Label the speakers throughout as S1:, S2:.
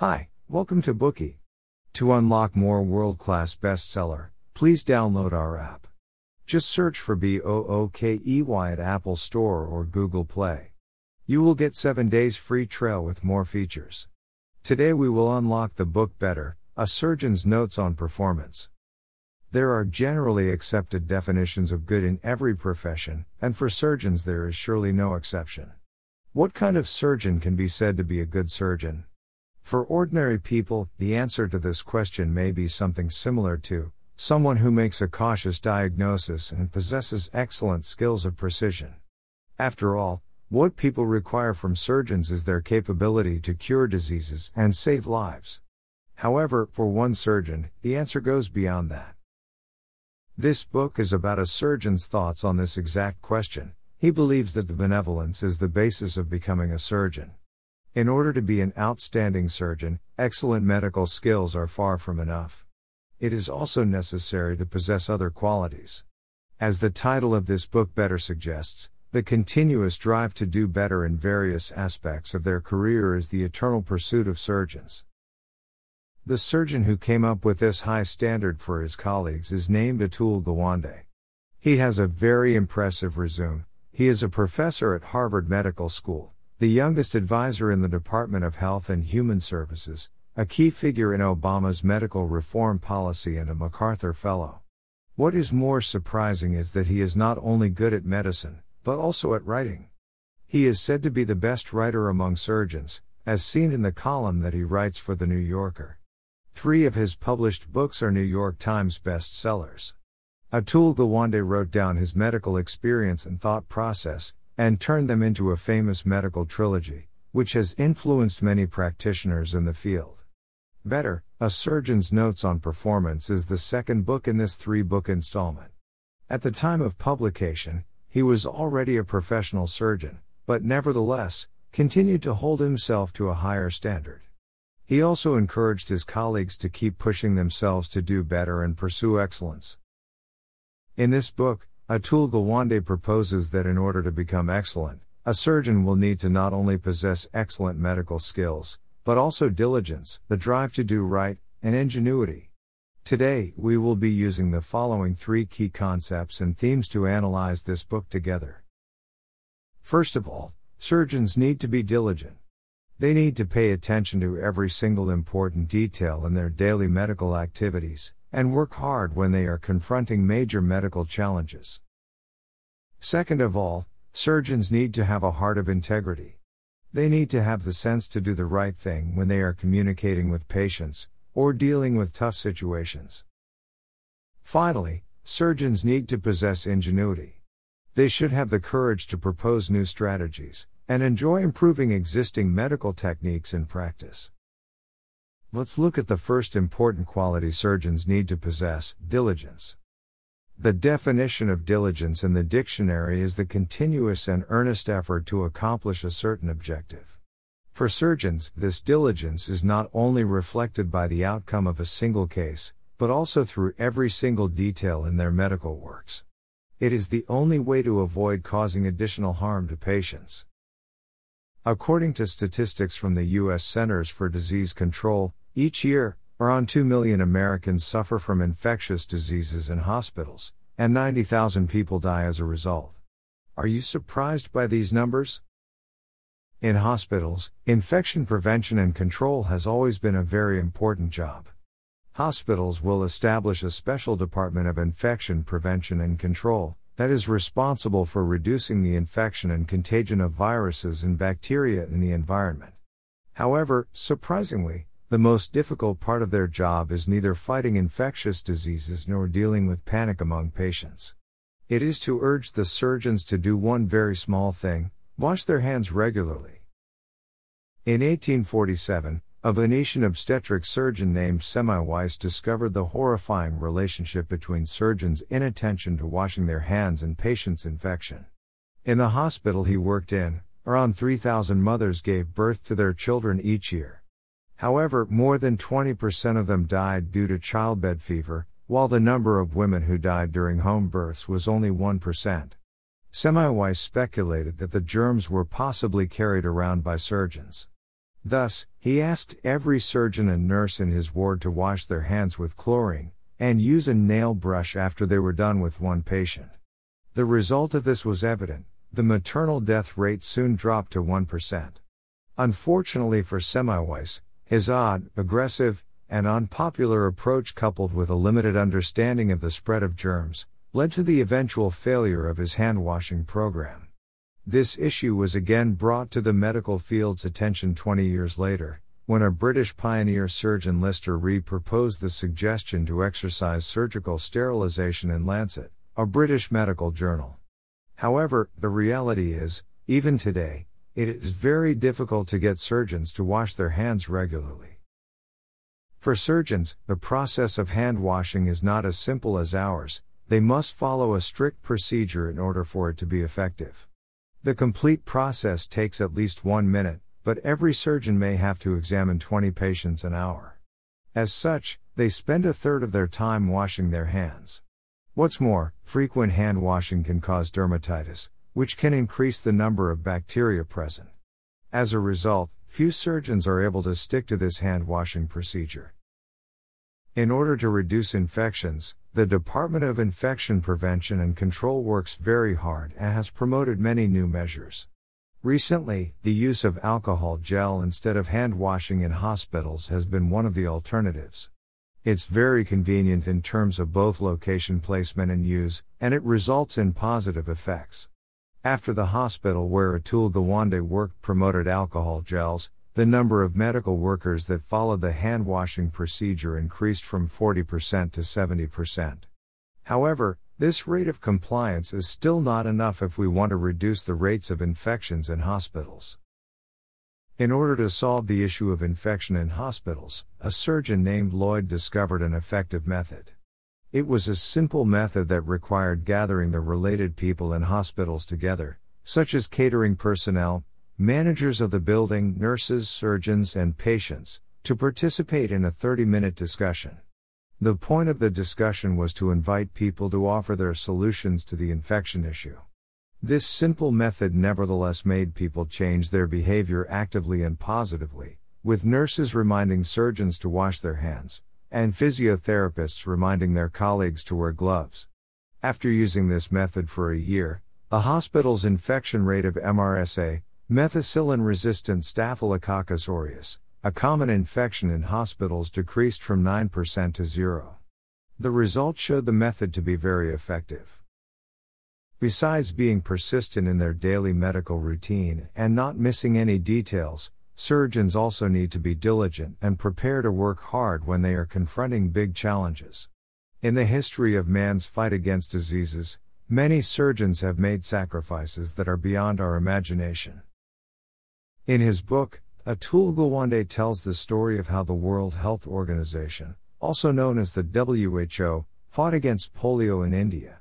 S1: Hi, welcome to Bookey. To unlock more world class bestseller, please download our app. Just search for B O O K E Y at Apple Store or Google Play. You will get 7 days free trial with more features. Today we will unlock the book Better, a surgeon's notes on performance. There are generally accepted definitions of good in every profession, and for surgeons there is surely no exception. What kind of surgeon can be said to be a good surgeon? For ordinary people, the answer to this question may be something similar to someone who makes a cautious diagnosis and possesses excellent skills of precision. After all, what people require from surgeons is their capability to cure diseases and save lives. However, for one surgeon, the answer goes beyond that. This book is about a surgeon's thoughts on this exact question. He believes that the benevolence is the basis of becoming a surgeon. In order to be an outstanding surgeon, excellent medical skills are far from enough. It is also necessary to possess other qualities. As the title of this book better suggests, the continuous drive to do better in various aspects of their career is the eternal pursuit of surgeons. The surgeon who came up with this high standard for his colleagues is named Atul Gawande. He has a very impressive resume. He is a professor at Harvard Medical School, the youngest advisor in the Department of Health and Human Services, a key figure in Obama's medical reform policy, and a MacArthur Fellow. What is more surprising is that he is not only good at medicine, but also at writing. He is said to be the best writer among surgeons, as seen in the column that he writes for The New Yorker. Three of his published books are New York Times bestsellers. Atul Gawande wrote down his medical experience and thought process, and turned them into a famous medical trilogy, which has influenced many practitioners in the field. Better, A Surgeon's Notes on Performance is the second book in this three book installment. At the time of publication, he was already a professional surgeon, but nevertheless, continued to hold himself to a higher standard. He also encouraged his colleagues to keep pushing themselves to do better and pursue excellence. In this book, Atul Gawande proposes that in order to become excellent, a surgeon will need to not only possess excellent medical skills, but also diligence, the drive to do right, and ingenuity. Today, we will be using the following three key concepts and themes to analyze this book together. First of all, surgeons need to be diligent. They need to pay attention to every single important detail in their daily medical activities, and work hard when they are confronting major medical challenges. Second of all, surgeons need to have a heart of integrity. They need to have the sense to do the right thing when they are communicating with patients, or dealing with tough situations. Finally, surgeons need to possess ingenuity. They should have the courage to propose new strategies, and enjoy improving existing medical techniques in practice. Let's look at the first important quality surgeons need to possess diligence. The definition of diligence in the dictionary is the continuous and earnest effort to accomplish a certain objective. For surgeons, this diligence is not only reflected by the outcome of a single case, but also through every single detail in their medical works. It is the only way to avoid causing additional harm to patients. According to statistics from the U.S. Centers for Disease Control, each year, around 2 million Americans suffer from infectious diseases in hospitals, and 90,000 people die as a result. Are you surprised by these numbers? In hospitals, infection prevention and control has always been a very important job. Hospitals will establish a special department of infection prevention and control, that is responsible for reducing the infection and contagion of viruses and bacteria in the environment. However, surprisingly, the most difficult part of their job is neither fighting infectious diseases nor dealing with panic among patients. It is to urge the surgeons to do one very small thing wash their hands regularly. In 1847, a Venetian obstetric surgeon named Semmelweis discovered the horrifying relationship between surgeons' inattention to washing their hands and patients' infection. In the hospital he worked in, around 3,000 mothers gave birth to their children each year. However, more than 20% of them died due to childbed fever, while the number of women who died during home births was only 1%. Semmelweis speculated that the germs were possibly carried around by surgeons. Thus, he asked every surgeon and nurse in his ward to wash their hands with chlorine, and use a nail brush after they were done with one patient. The result of this was evident the maternal death rate soon dropped to 1%. Unfortunately for Semmelweis, his odd, aggressive, and unpopular approach, coupled with a limited understanding of the spread of germs, led to the eventual failure of his hand washing program. This issue was again brought to the medical field's attention 20 years later, when a British pioneer surgeon Lister Reed proposed the suggestion to exercise surgical sterilization in Lancet, a British medical journal. However, the reality is, even today, it is very difficult to get surgeons to wash their hands regularly. For surgeons, the process of hand washing is not as simple as ours, they must follow a strict procedure in order for it to be effective. The complete process takes at least one minute, but every surgeon may have to examine 20 patients an hour. As such, they spend a third of their time washing their hands. What's more, frequent hand washing can cause dermatitis, which can increase the number of bacteria present. As a result, few surgeons are able to stick to this hand washing procedure. In order to reduce infections, the Department of Infection Prevention and Control works very hard and has promoted many new measures. Recently, the use of alcohol gel instead of hand washing in hospitals has been one of the alternatives. It's very convenient in terms of both location placement and use, and it results in positive effects. After the hospital where Atul Gawande worked promoted alcohol gels, the number of medical workers that followed the hand washing procedure increased from 40% to 70%. However, this rate of compliance is still not enough if we want to reduce the rates of infections in hospitals. In order to solve the issue of infection in hospitals, a surgeon named Lloyd discovered an effective method. It was a simple method that required gathering the related people in hospitals together, such as catering personnel, managers of the building, nurses, surgeons, and patients, to participate in a 30 minute discussion. The point of the discussion was to invite people to offer their solutions to the infection issue. This simple method nevertheless made people change their behavior actively and positively, with nurses reminding surgeons to wash their hands, and physiotherapists reminding their colleagues to wear gloves. After using this method for a year, the hospital's infection rate of MRSA, Methicillin resistant Staphylococcus aureus, a common infection in hospitals, decreased from 9% to 0. The results showed the method to be very effective. Besides being persistent in their daily medical routine and not missing any details, surgeons also need to be diligent and prepare to work hard when they are confronting big challenges. In the history of man's fight against diseases, many surgeons have made sacrifices that are beyond our imagination. In his book, Atul Gawande tells the story of how the World Health Organization, also known as the WHO, fought against polio in India.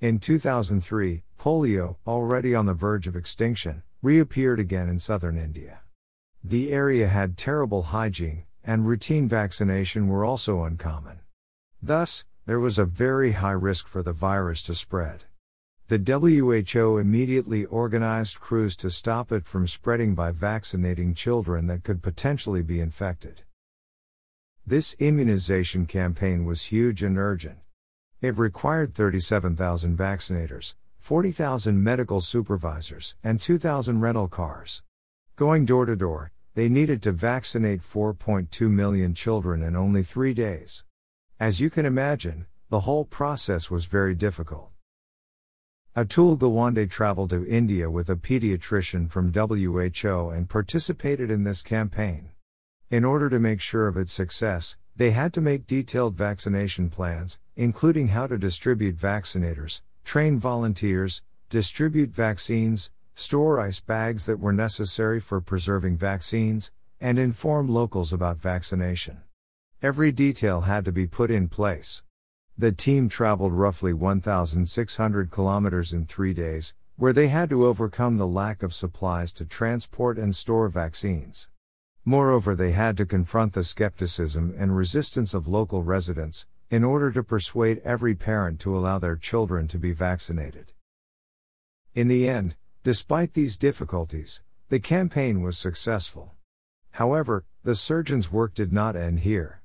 S1: In 2003, polio, already on the verge of extinction, reappeared again in southern India. The area had terrible hygiene, and routine vaccination were also uncommon. Thus, there was a very high risk for the virus to spread. The WHO immediately organized crews to stop it from spreading by vaccinating children that could potentially be infected. This immunization campaign was huge and urgent. It required 37,000 vaccinators, 40,000 medical supervisors, and 2,000 rental cars. Going door to door, they needed to vaccinate 4.2 million children in only three days. As you can imagine, the whole process was very difficult. Atul Gawande traveled to India with a pediatrician from WHO and participated in this campaign. In order to make sure of its success, they had to make detailed vaccination plans, including how to distribute vaccinators, train volunteers, distribute vaccines, store ice bags that were necessary for preserving vaccines, and inform locals about vaccination. Every detail had to be put in place. The team traveled roughly 1,600 kilometers in three days, where they had to overcome the lack of supplies to transport and store vaccines. Moreover, they had to confront the skepticism and resistance of local residents, in order to persuade every parent to allow their children to be vaccinated. In the end, despite these difficulties, The campaign was successful. However, the surgeon's work did not end here.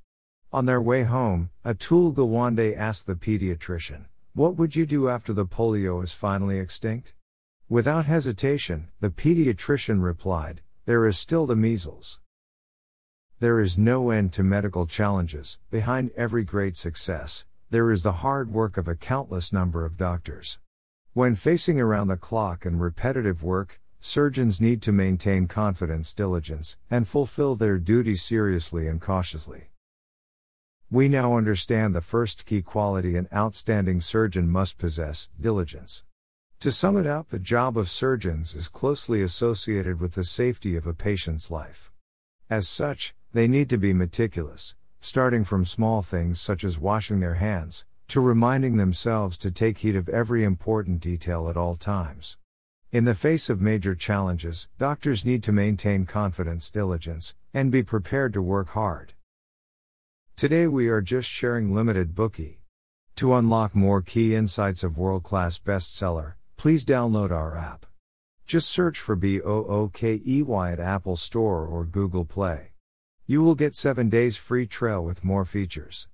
S1: On their way home, Atul Gawande asked the pediatrician, What would you do after the polio is finally extinct? Without hesitation, the pediatrician replied, There is still the measles. There is no end to medical challenges, behind every great success, there is the hard work of a countless number of doctors. When facing around the clock and repetitive work, surgeons need to maintain confidence, diligence, and fulfill their duty seriously and cautiously. We now understand the first key quality an outstanding surgeon must possess diligence. To sum it up, the job of surgeons is closely associated with the safety of a patient's life. As such, they need to be meticulous, starting from small things such as washing their hands, to reminding themselves to take heed of every important detail at all times. In the face of major challenges, doctors need to maintain confidence, diligence, and be prepared to work hard. Today we are just sharing limited Bookey. To unlock more key insights of world class bestseller, please download our app. Just search for BOOKEY at Apple Store or Google Play. You will get 7 days free trial with more features.